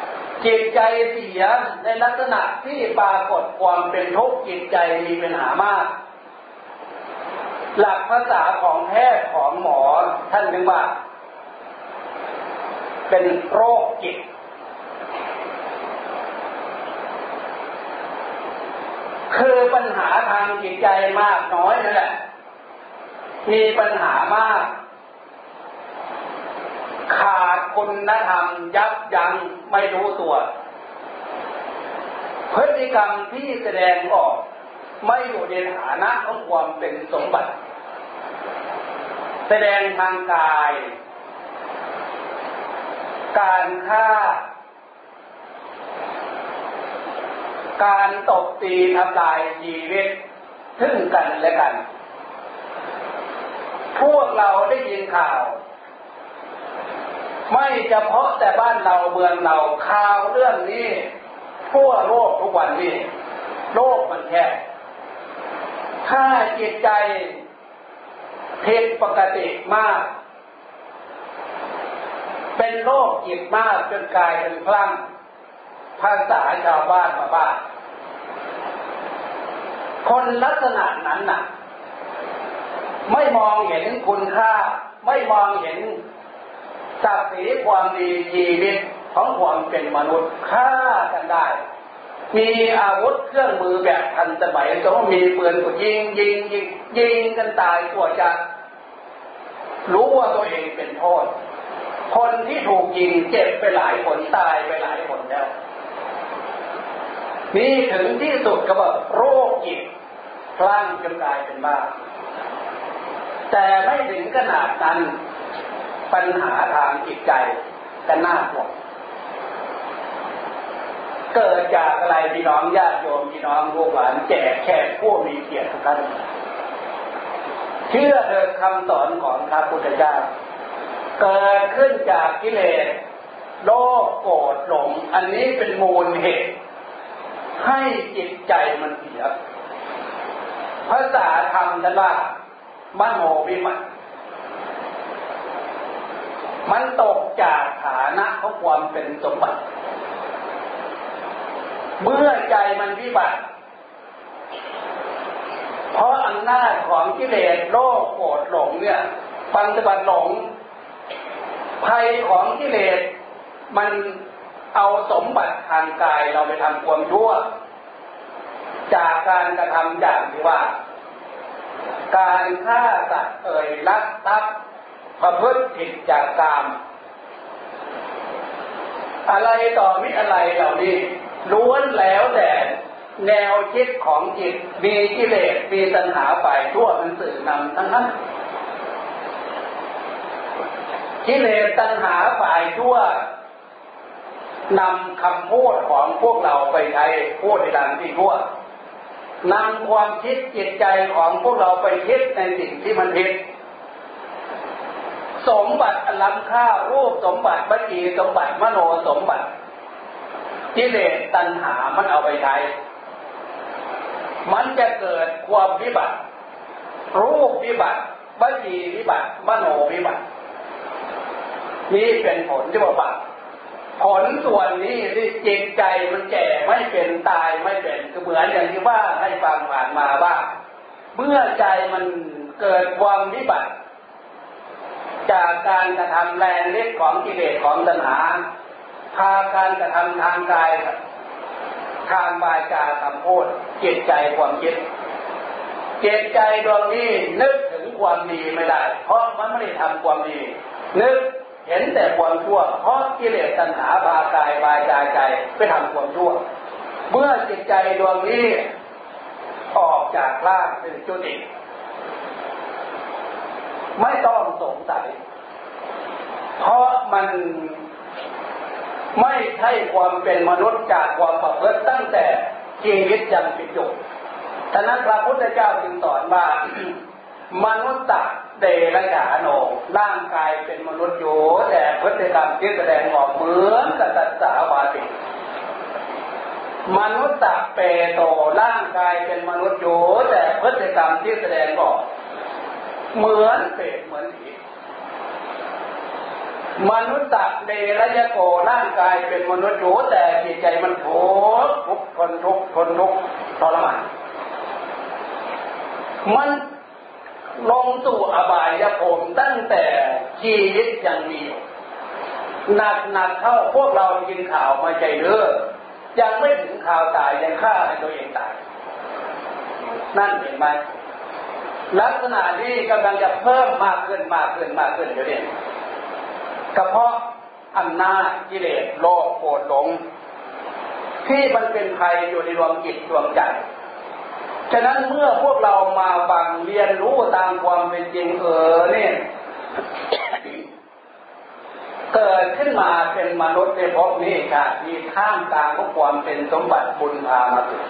ำจิตใจเสียในลักษณะที่ปรากฏความเป็นทุกข์จิตใจมีปัญหามาก หลักภาษาของแพทย์ของหมอท่านนึกว่า เป็นโรคจิต คือปัญหาทางจิตใจมากน้อยนั่นแหละ มีปัญหามาก ขาดคุณธรรมยับยั้งไม่รู้ตัว พฤติกรรมที่แสดงออกไม่อยู่ในฐานะของความเป็นสมบัติ แสดงทางกาย การฆ่า การตบตีทำลายชีวิตทึ่งกันและกัน พวกเราได้ยินข่าว ไม่เฉพาะแต่บ้านเราเมืองเราข่าวเรื่องนี้ทั่วโลกทุกวันนี้โลกมันแคบถ้าจิตใจผิดปกติมาก เป็นโรคจิตมากจนกลายเป็นคลั่ง ภาษาชาวบ้านมาบ้านคนลักษณะนั้นน่ะ ไม่มองเห็นคุณค่า ไม่มองเห็นศักดิ์ศรีความดีชีวิตของความเป็นมนุษย์ฆ่ากันได้ มีอาวุธเครื่องมือแบบทันสมัยก็มีปืนก็ยิงยิงยิงยิงกันตายตัวจะรู้ว่าตัวเองเป็นโทษ คนที่ถูกยิงเจ็บไปหลายคนตายไปหลายคนแล้ว นี่ถึงที่สุดก็บอกโรคจิตคลั่งจนกลายเป็นบ้า แต่ไม่ถึงขนาดนั้นปัญหาทางจิตใจก็น่าห่วงเกิดจากอะไรพี่น้องญาติโยมพี่น้องลูกหลานแจกแขกผู้มีเกียรติทุกท่านเชื่อเถิดคำสอนของพระพุทธเจ้า เกิดขึ้นจากกิเลสโลภโกรธหลง อันนี้เป็นมูลเหตุ ให้จิตใจมันเสีย ภาษาธรรมนั้นว่ามโนวิมัตมันตกจากฐานะของความเป็นสมบัติ เมื่อใจมันวิบัติ เพราะอำนาจของกิเลสโลภโกรธหลงเนี่ยปัญจบัตหลงภัยของกิเลสมัน เอาสมบัติทางกายเราไปทำความชั่ว จากการกระทำอย่างที่ว่า การฆ่าสัตว์เอ่ยลักทรัพย์ประพฤติผิดจากกรรมอะไรต่อมิอะไรเหล่านี้ล้วนแล้วแต่แนวคิดของจิตมีกิเลสมีตัณหาฝ่ายทั่วมันสื่อนำทั้งนั้นกิเลสตัณหาฝ่ายทั่ว นำคำพูดของพวกเราไปใช้พูดในทางที่ทั่วนำความคิดจิตใจของพวกเราไปคิดในสิ่งที่มันผิด สมบัติล้ำค่ารูปสมบัติบัจีสมบัติมโนสมบัติกิเลสตัณหามันเอาไปใช้ มันจะเกิดความวิบัติ รูปวิบัติวจีวิบัติมโนวิบัติ นี่เป็นผลที่ว่าบาป ผลส่วนนี้ที่จิตใจมันแก่ไม่เป็นตายไม่เป็นก็เหมือนอย่างที่ว่าให้ฟังผ่านมาว่าเมื่อใจมันเกิดความวิบัติ จากการกระทำแรงเล็กของกิเลสของตัณหาพาการกระทำทางกายทางวาจาคำพูดจิตใจความคิดจิตใจดวงนี้นึกถึงความดีไม่ได้ เพราะมันไม่ได้ทำความดี นึก เห็นแต่ความชั่ว เพราะกิเลสตัณหาพากายวาจาใจไปทำความชั่ว เมื่อจิตใจดวงนี้ออกจากร่างเป็นจุติไม่ต้องสงสัย เพราะมันไม่ใช่ความเป็นมนุษย์จากความประพฤติตั้งแต่ชีวิตยังเป็นอยู่ฉะนั้นพระพุทธเจ้าจึงสอนว่ามนุษย์ตัก เดรัจฉานโนร่างกายเป็นมนุษย์อยู่แต่พฤติกรรมที่แสดงออกเหมือนกับตัสาวาติมนุษย์ตักเปโตร่างกายเป็นมนุษย์อยู่แต่พฤติกรรมที่แสดงออก เหมือนเปรตเหมือนผีมนุษย์ตักเดรัจโกร่างกายเป็นมนุษย์อยู่แต่จิตใจมันทุกข์ทุกข์ทนทุกข์ทนทุกข์ทรมานมัน ลงสู่อบายภูมิตั้งแต่ชีวิตยังมีหนักหนักเข้าพวกเรายินข่าวมาใจเลือยังไม่ถึงข่าวตายยังฆ่าให้ตัวเองตาย นั่นเห็นไหมลักษณะนี้กำลังจะเพิ่มมากขึ้นมากขึ้นมากขึ้นเดี๋ยวนี้กระเพาะอำนาจกิเลสโลภโกรธหลง ที่มันเป็นภัยอยู่ในดวงจิตดวงใจ ฉะนั้นเมื่อพวกเรามาฟังเรียนรู้ตามความเป็นจริงเออเนี่ยเกิดขึ้นมาเป็นมนุษย์ในภพนี้ค่ะ มีท่ามกลางของความเป็นสมบัติบุญพามาถึง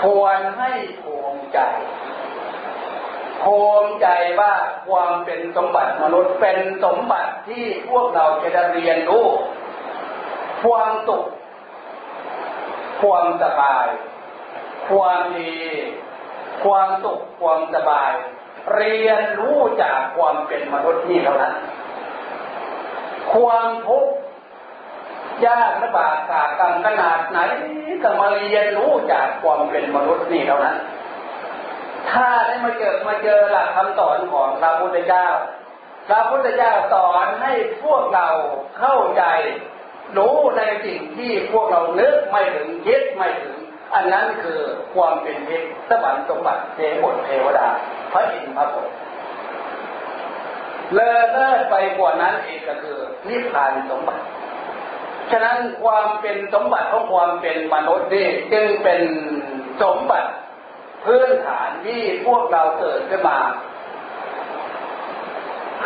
ควรให้ภูมิใจภูมิใจว่าความเป็นสมบัติมนุษย์เป็นสมบัติที่พวกเราจะได้เรียนรู้ ความสุขความสบาย ความดี ความสุข ความสบาย เรียนรู้จากความเป็นมนุษย์นี่เท่านั้น ความทุกข์ยากลำบากกากรรมขนาดไหนก็มาเรียนรู้จากความเป็นมนุษย์นี่เท่านั้น ถ้าได้มาเจอมาเจอหลักคำสอนของพระพุทธเจ้า พระพุทธเจ้าสอนให้พวกเราเข้าใจ รู้ในสิ่งที่พวกเรานึกไม่ถึงคิดไม่ถึง อันนั้นคือความเป็นเทพสวรรค์สมบัติเทวดเทวดา พระอินทร์พระพรหมเลเลิศไปกว่านั้นเองก็คือนิพพานสมบัติ ฉะนั้นความเป็นสมบัติของความเป็นมนุษย์นี่จึงเป็นสมบัติพื้นฐานที่พวกเราเกิดขึ้นมา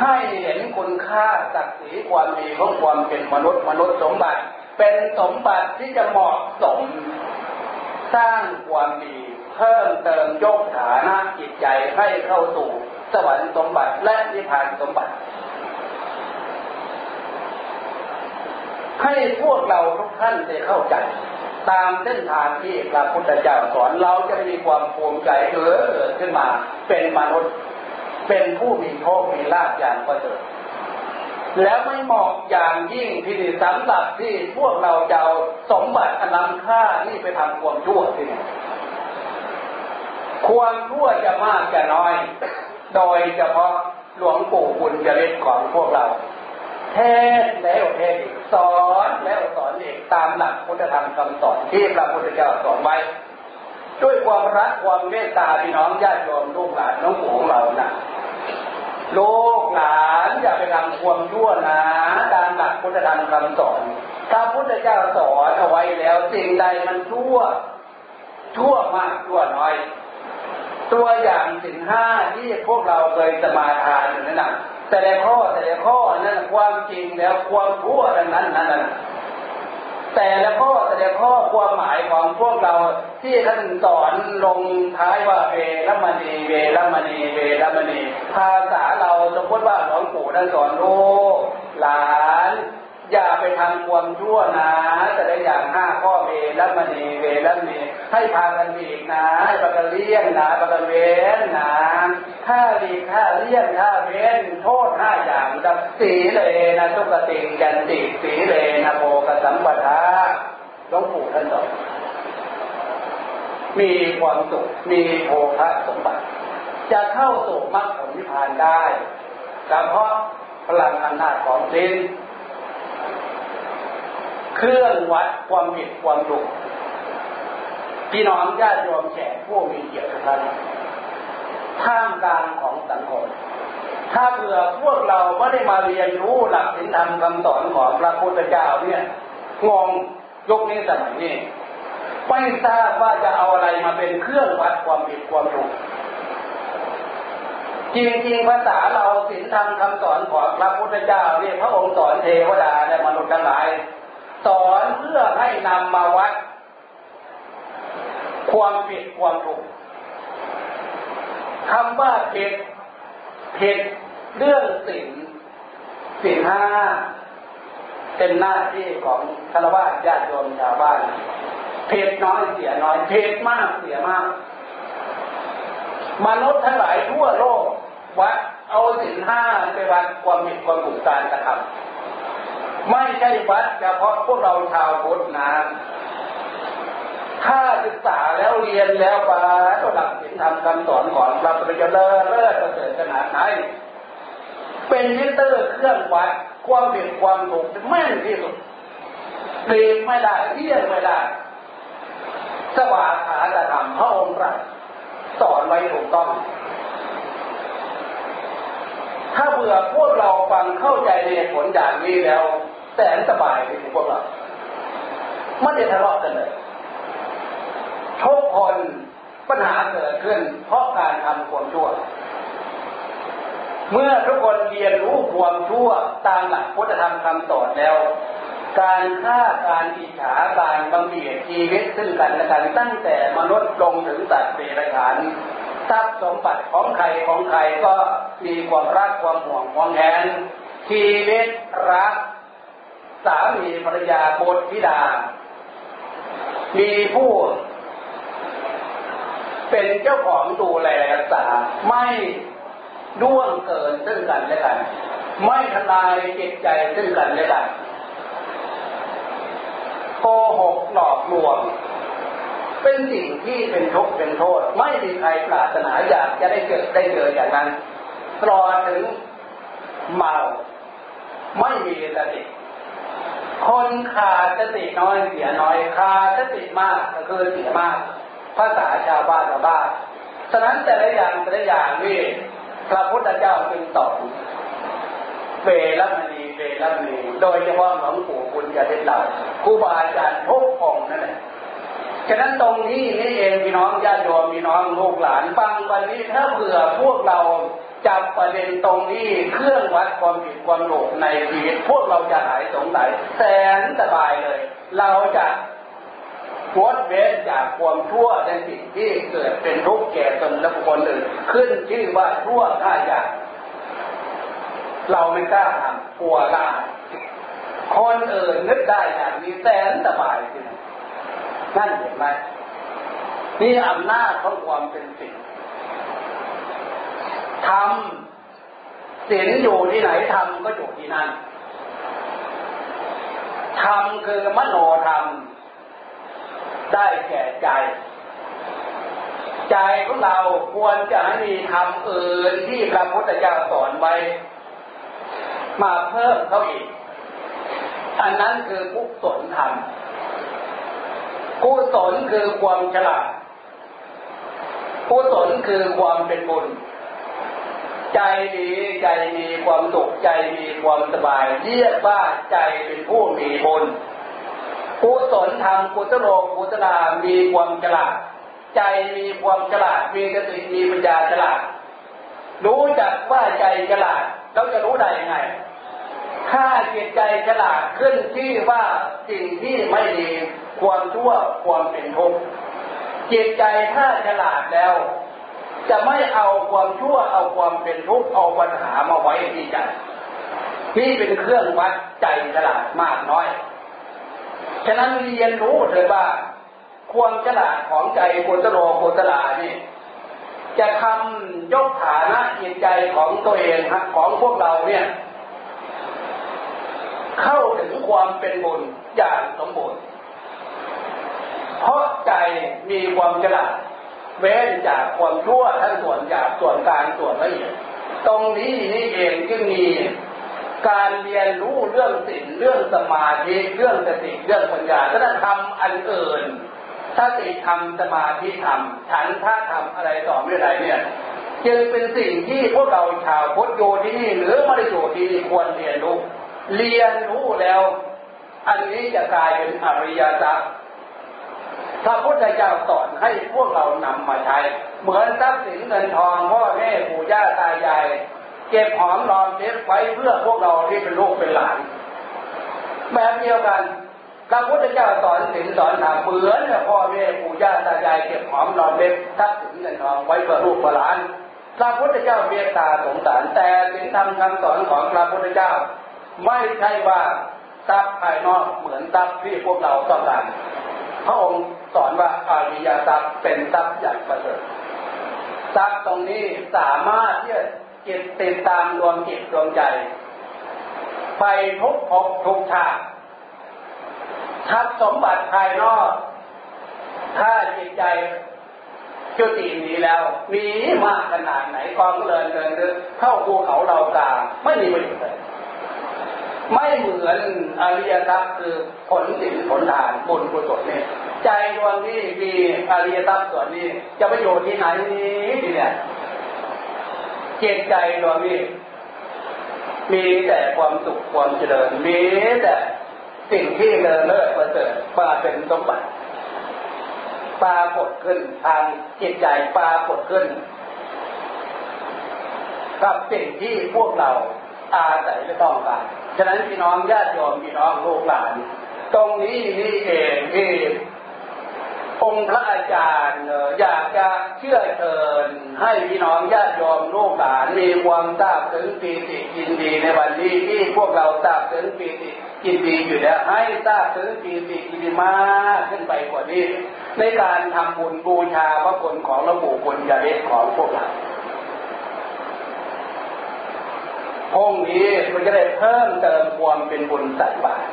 ให้เห็นคุณค่าศักดิ์ศรีความมีของความเป็นมนุษย์มนุษย์สมบัติ เป็นสมบัติที่จะเหมาะสม สร้างความดีเพิ่มเติมยกฐานะจิตใจให้เข้าสู่สวรรค์สมบัติและนิพพานสมบัติ ให้พวกเราทุกท่านได้เข้าใจ ตามเส้นทางที่พระพุทธเจ้าสอนเราจะมีความภูมิใจเกิดขึ้นมา เป็นมนุษย์ เป็นผู้มีโชคมีลาภอย่างประเสริฐ แล้วไม่เหมาะอย่างยิ่งที่ดีสำหรับที่พวกเราจะเอาสมบัติอันล้ำค่านี่ไปทำความชั่วที่นี่ความชั่วจะมากจะน้อย โดยเฉพาะหลวงปู่บุญจริตของพวกเรา เทศแล้วเทศอีกสอนแล้วสอนอีกตามหลักพุทธธรรมคำสอนที่พระพุทธเจ้าสอนไว้ ด้วยความรักความเมตตาพี่น้องญาติโยมลูกหลานน้องปู่ของเรานะลูก หลานอย่าไปทำความยั่วนะตามหลักพุทธธรรมคำสอน ถ้าพุทธเจ้าสอนเอาไว้แล้วสิ่งใดมันชั่วชั่วมากชั่วน้อย ตัวอย่างสิ่งห้าที่พวกเราเคยสมาทานนั่นนะแต่ละข้อแต่ละข้อนั่นความจริงแล้วความชั่วดังนั้นนั่น แต่และข้อแต่ละข้อความหมายของพวกเราที่ท่านสอนลงท้ายว่าเวรมณีเวรมณีเวรมณีภาษาเราสมมติว่าหลวงปู่ท่านสอนลูกหลาน อย่าไปทำความชั่วนะแต่ได้อย่างห้าข้อเวรมณีเวรมณีให้พากันอีกนะให้พากันเลี่ยงนะพากันเว้นนะถ้าดีถ้าเลี่ยงถ้าเว้นโทษห้าอย่างดับสีเลยนะทุกติงยันติสีเลยนะโภกสัมปทาหลวงปู่ท่านบอกมีความสุขมีโภคะสมบัติ จะเข้าสู่มรรคผลนิพพานได้แต่เฉพาะพลังอำนาจของศีล เครื่องวัดความผิดความถูกพี่น้องญาติโยมแขกผู้มีเกียรติทุกท่านท่ามกลางของสังคมถ้าเผื่อพวกเราไม่ได้มาเรียนรู้หลักศีลธรรมคำสอนของพระพุทธเจ้าเนี่ยงงยกนี้สมัยนี้ไม่ทราบว่าจะเอาอะไรมาเป็นเครื่องวัดความผิดความถูกจริงๆภาษาเราศีลธรรมคำสอนของพระพุทธเจ้าเนี่ยพระองค์สอนเทวดาและมนุษย์ทั้งหลาย สอนเพื่อให้นำมาวัด ความผิดความถูกคำว่าผิดผิดเรื่องสิ่งสิ่งห้าเป็นหน้าที่ของฆรวาญาติโยมชาวบ้านผิดน้อยเสียน้อยผิดมากเสียมาก มนุษย์ทั้งหลายทั่วโลกวัดเอาสินห้าไปวัดความผิดความถูกการกระทำ ไม่ใช่วัดเฉพาะพวกเราชาวพุทธนะถ้าศึกษาแล้วเรียนแล้วปาระดับศีลธรรมคำสอนของพระพุทธเจ้าเลิศเลิศประเสริฐขนาดไหนเป็นมิเตอร์เครื่องวัดความผิดความถูกแม่นที่สุดเรียนไม่ได้เรียนไม่ได้สวาขาจะทำพระองค์รัสอนไว้ถูกต้อง ถ้าเบื่อพวกเราฟังเข้าใจในผลอย่างนี้แล้ว แสนสบายไปถึงพวกเราไม่ได้ทะเลาะกันเลยทุกคนปัญหาเกิดขึ้น เพราะการทำความชั่ว เมื่อทุกคนเรียนรู้ความชั่วตามหลักพุทธธรรมคำสอนแล้ว การฆ่าการอิจฉาการบังเบียดชีวิตซึ่งกันและกันตั้งแต่มนุษย์ลงถึงสัตว์เดรัจฉานทรัพย์สมบัติของใครของใครก็มีความรักความห่วงความแหนชีวิตรัก สามีภรรยาบุตรธิดา มีผู้ เป็นเจ้าของดูแลรักษา ไม่ด้วงเกินซึ่งกันและกัน ไม่ทลายจิตใจซึ่งกันและกันโกหกหลอกลวง เป็นสิ่งที่เป็นทุกข์เป็นโทษ ไม่มีใครปรารถนาอยากจะได้เกิดได้เจออย่างนั้นตลอดถึงเมา ไม่มีสติ คนขาดสติน้อยเสียน้อยขาดสติมากก็คือเสียมากภาษาชาวบ้านชาวบ้านฉะนั้นแต่ละอย่างแต่ละอย่างนี่พระพุทธเจ้าจึงตอบเวรมณีเวรมณีโดยเฉพาะหลวงปู่คุณจะได้เล่าครูบาอาจารย์ทุกองนั่นแหละฉะนั้นตรงนี้นี่เองพี่น้องญาติโยมพี่น้องลูกหลานฟังวันนี้ถ้าเผื่อพวกเรา จับประเด็นตรงนี้เครื่องวัดความผิดความหลงในชีวิตพวกเราจะหายสงสัยแสนสบายเลย เราจะวดเว้นจากความชั่วในสิ่งที่เกิดเป็นทุกข์แก่ตนและบุคคลอื่นขึ้นชื่อว่าชั่วข้าอย่างเราไม่กล้าทำกลัวละคนอื่นนึกได้อย่างนี้แสนสบายจริงนั่นเห็นไหมนี่อำนาจของความเป็นสิ่ง ทำศีลอยู่ที่ไหนทำก็อยู่ที่นั่นทำคือมโนธรรม ได้แก่ใจ ใจของเราควรจะให้มีธรรมอื่นที่พระพุทธเจ้าสอนไว้ มาเพิ่มเข้าอีก อันนั้นคือกุศลธรรมกุศลคือความฉลาดกุศลคือความเป็นบุญ ใจดีใจมีความสุขใจมีความสบาย เรียกว่าใจเป็นผู้มีบุญกุศลทางกุศโลกุศลามีความฉลาดใจมีความฉลาดมีสติมีปัญญาฉลาดรู้จักว่าใจฉลาดเราจะรู้ได้ยังไง ถ้าจิตใจฉลาดขึ้นที่ว่าสิ่งที่ไม่ดี ความชั่วความเป็นทุกข์จิตใจถ้าฉลาดแล้ว จะไม่เอาความชั่วเอาความเป็นทุกข์เอาปัญหามาไว้ที่ใจนี่เป็นเครื่องวัดใจฉลาดมากน้อย ฉะนั้นเรียนรู้เถิดว่า ความฉลาดของใจโกตโลโกตลานี่จะทำยกฐานะจิตใจของตัวเองของพวกเราเนี่ย เข้าถึงความเป็นบุญอย่างสมบูรณ์เพราะใจมีความฉลาด เว้นจากความชั่วทั้งส่วนจากส่วนกลางส่วนละเอียดตรงนี้นี่เองจึงมีการเรียนรู้เรื่องศีลเรื่องสมาธิเรื่องสติเรื่องปัญญาถ้าทำอันอื่นถ้าติทำสมาธิทำฉันถ้าทำอะไรต่อไม่ไรเนี่ยจึงเป็นสิ่งที่พวกเราชาวพุทธโยที่นี่หรือม่ได้โยที่นี่ควรเรียนรู้ เรียนรู้แล้ว อันนี้จะกลายเป็นอริยสัจ ระพุทธเจ้าสอนให้พวกเรานำมาใช้ เหมือนทรัพย์สินเงินทองพ่อแม่ปู่ย่าตายายเก็บหอมรอมเก็บไว้เพื่อพวกเราที่เป็นลูกเป็นหลาน แบบเดียวกันพระพุทธเจ้าสอนสินสอนธรรมเหมือนพ่อแม่ปู่ย่าตายายเก็บหอมรอมเก็บทรัพย์สินเงินทองไว้เพื่อลูกเพื่อหลานพระพุทธเจ้าเมตตาสงสารแต่สินธรรมคำสอนของพระพุทธเจ้า ไม่ใช่ว่าทรัพย์ภายนอกเหมือนทรัพย์ที่พวกเราต้องการพระองค์ สอนว่าอาริยทรัพย์เป็นทรัพย์อย่างประเสริฐทรัพย์ตรงนี้สามารถที่จะจิตติดตามดวงจิตดวงใจ ไปทุกภพทุกชาติทรัพย์สมบัติภายนอก ถ้าจิตใจจุติหนีแล้ว มีมากขนาดไหนกองเดินเดินเดินเข้าภูเขาเรากลางไม่มีประโยชน์เลย ไม่เหมือนอริยทรัพย์คือผลสินผลทานบุญกุศลเนี่ยใจดวงนี้มีอริยทรัพย์ส่วนนี้ จะประโยชน์ที่ไหนนี้เนี่ยเจตใจดวงนี้ มีแต่ความสุขความเจริญมีแต่สิ่งที่เลอเลิศประเสริฐมาเป็นสมบัติปรากฏขึ้นทางจิตใจปรากฏขึ้น กับสิ่งที่พวกเราอาศัยและต้องการ ฉะนั้นพี่น้องญาติโยมพี่น้องลูกหลาน ตรงนี้นี่เองที่องค์พระอาจารย์อยากจะเชื่อเชิญให้พี่น้องญาติโยมลูกหลานมีความทราบถึงปีติยินดีในวันนี้ที่พวกเราทราบถึงปีติยินดีอยู่แล้วให้ทราบถึงปีติยินดีมากขึ้นไปกว่านี้ ในการทำบุญบูชาพระคุณของระบุบุญญาเล็กของพวกเรา องค์นี้มันจะได้เพิ่มเติมความเป็นบุญใส่บาตร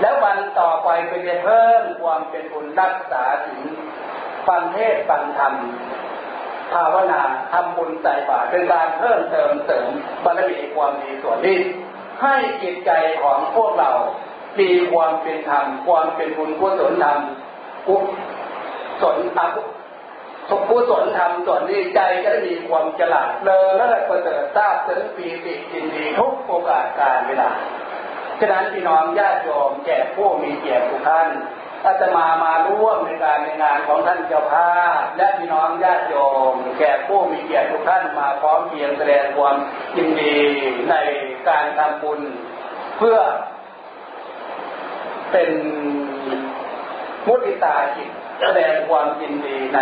แล้ววันต่อไปก็จะเพิ่มความเป็นบุญรักษาถึงฟังเทศฟังธรรมภาวนาทำบุญใส่บาตรเป็นการเพิ่มเติมเสริมบารมีความดีส่วนนี้ให้จิตใจของพวกเรามีความเป็นธรรมความเป็นบุญกุศลธรรมกุศลอา ภสุขุศลธรรมส่วนนี้ใจจะได้มีความฉลาดเลอเลิศประเสริฐทราบถึงปีติจินดีทุกโอกาสการเวลา ฉะนั้นพี่น้องญาติโยมแก่ผู้มีเกียรติทุกท่านอาตมามาร่วมในการในงานของท่านเจ้าภาพและพี่น้องญาติโยมแก่ผู้มีเกียรติทุกท่านมาพร้อมเพียงแสดงความยินดีในการทำบุญเพื่อ เป็นมุติตาจิตแสดงความยินดีใน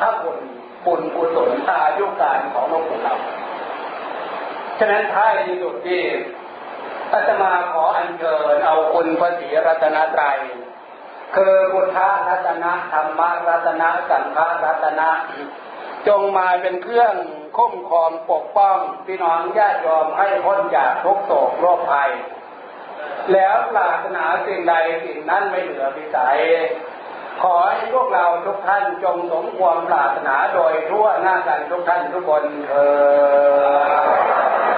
พระบุญบุญกุศลอายุการของหลวงปู่เราฉะนั้นท้ายที่สุดที่อาตมาขออัญเชิญเอาคุณพระศรีรัตนตรัยคือพุทธรัตนะธรรมรัตนะสังฆรัตนะ จงมาเป็นเครื่องคุ้มครองปกป้องพี่น้องญาติโยมให้พ้นจากทุกโศกโรคภัย แล้วปรารถนาสิ่งใดสิ่งนั้นไม่เหลือพิสัย ขอให้พวกเราทุกท่านจงสมความปรารถนาโดยทั่วหน้ากันทุกท่านทุกคนเออ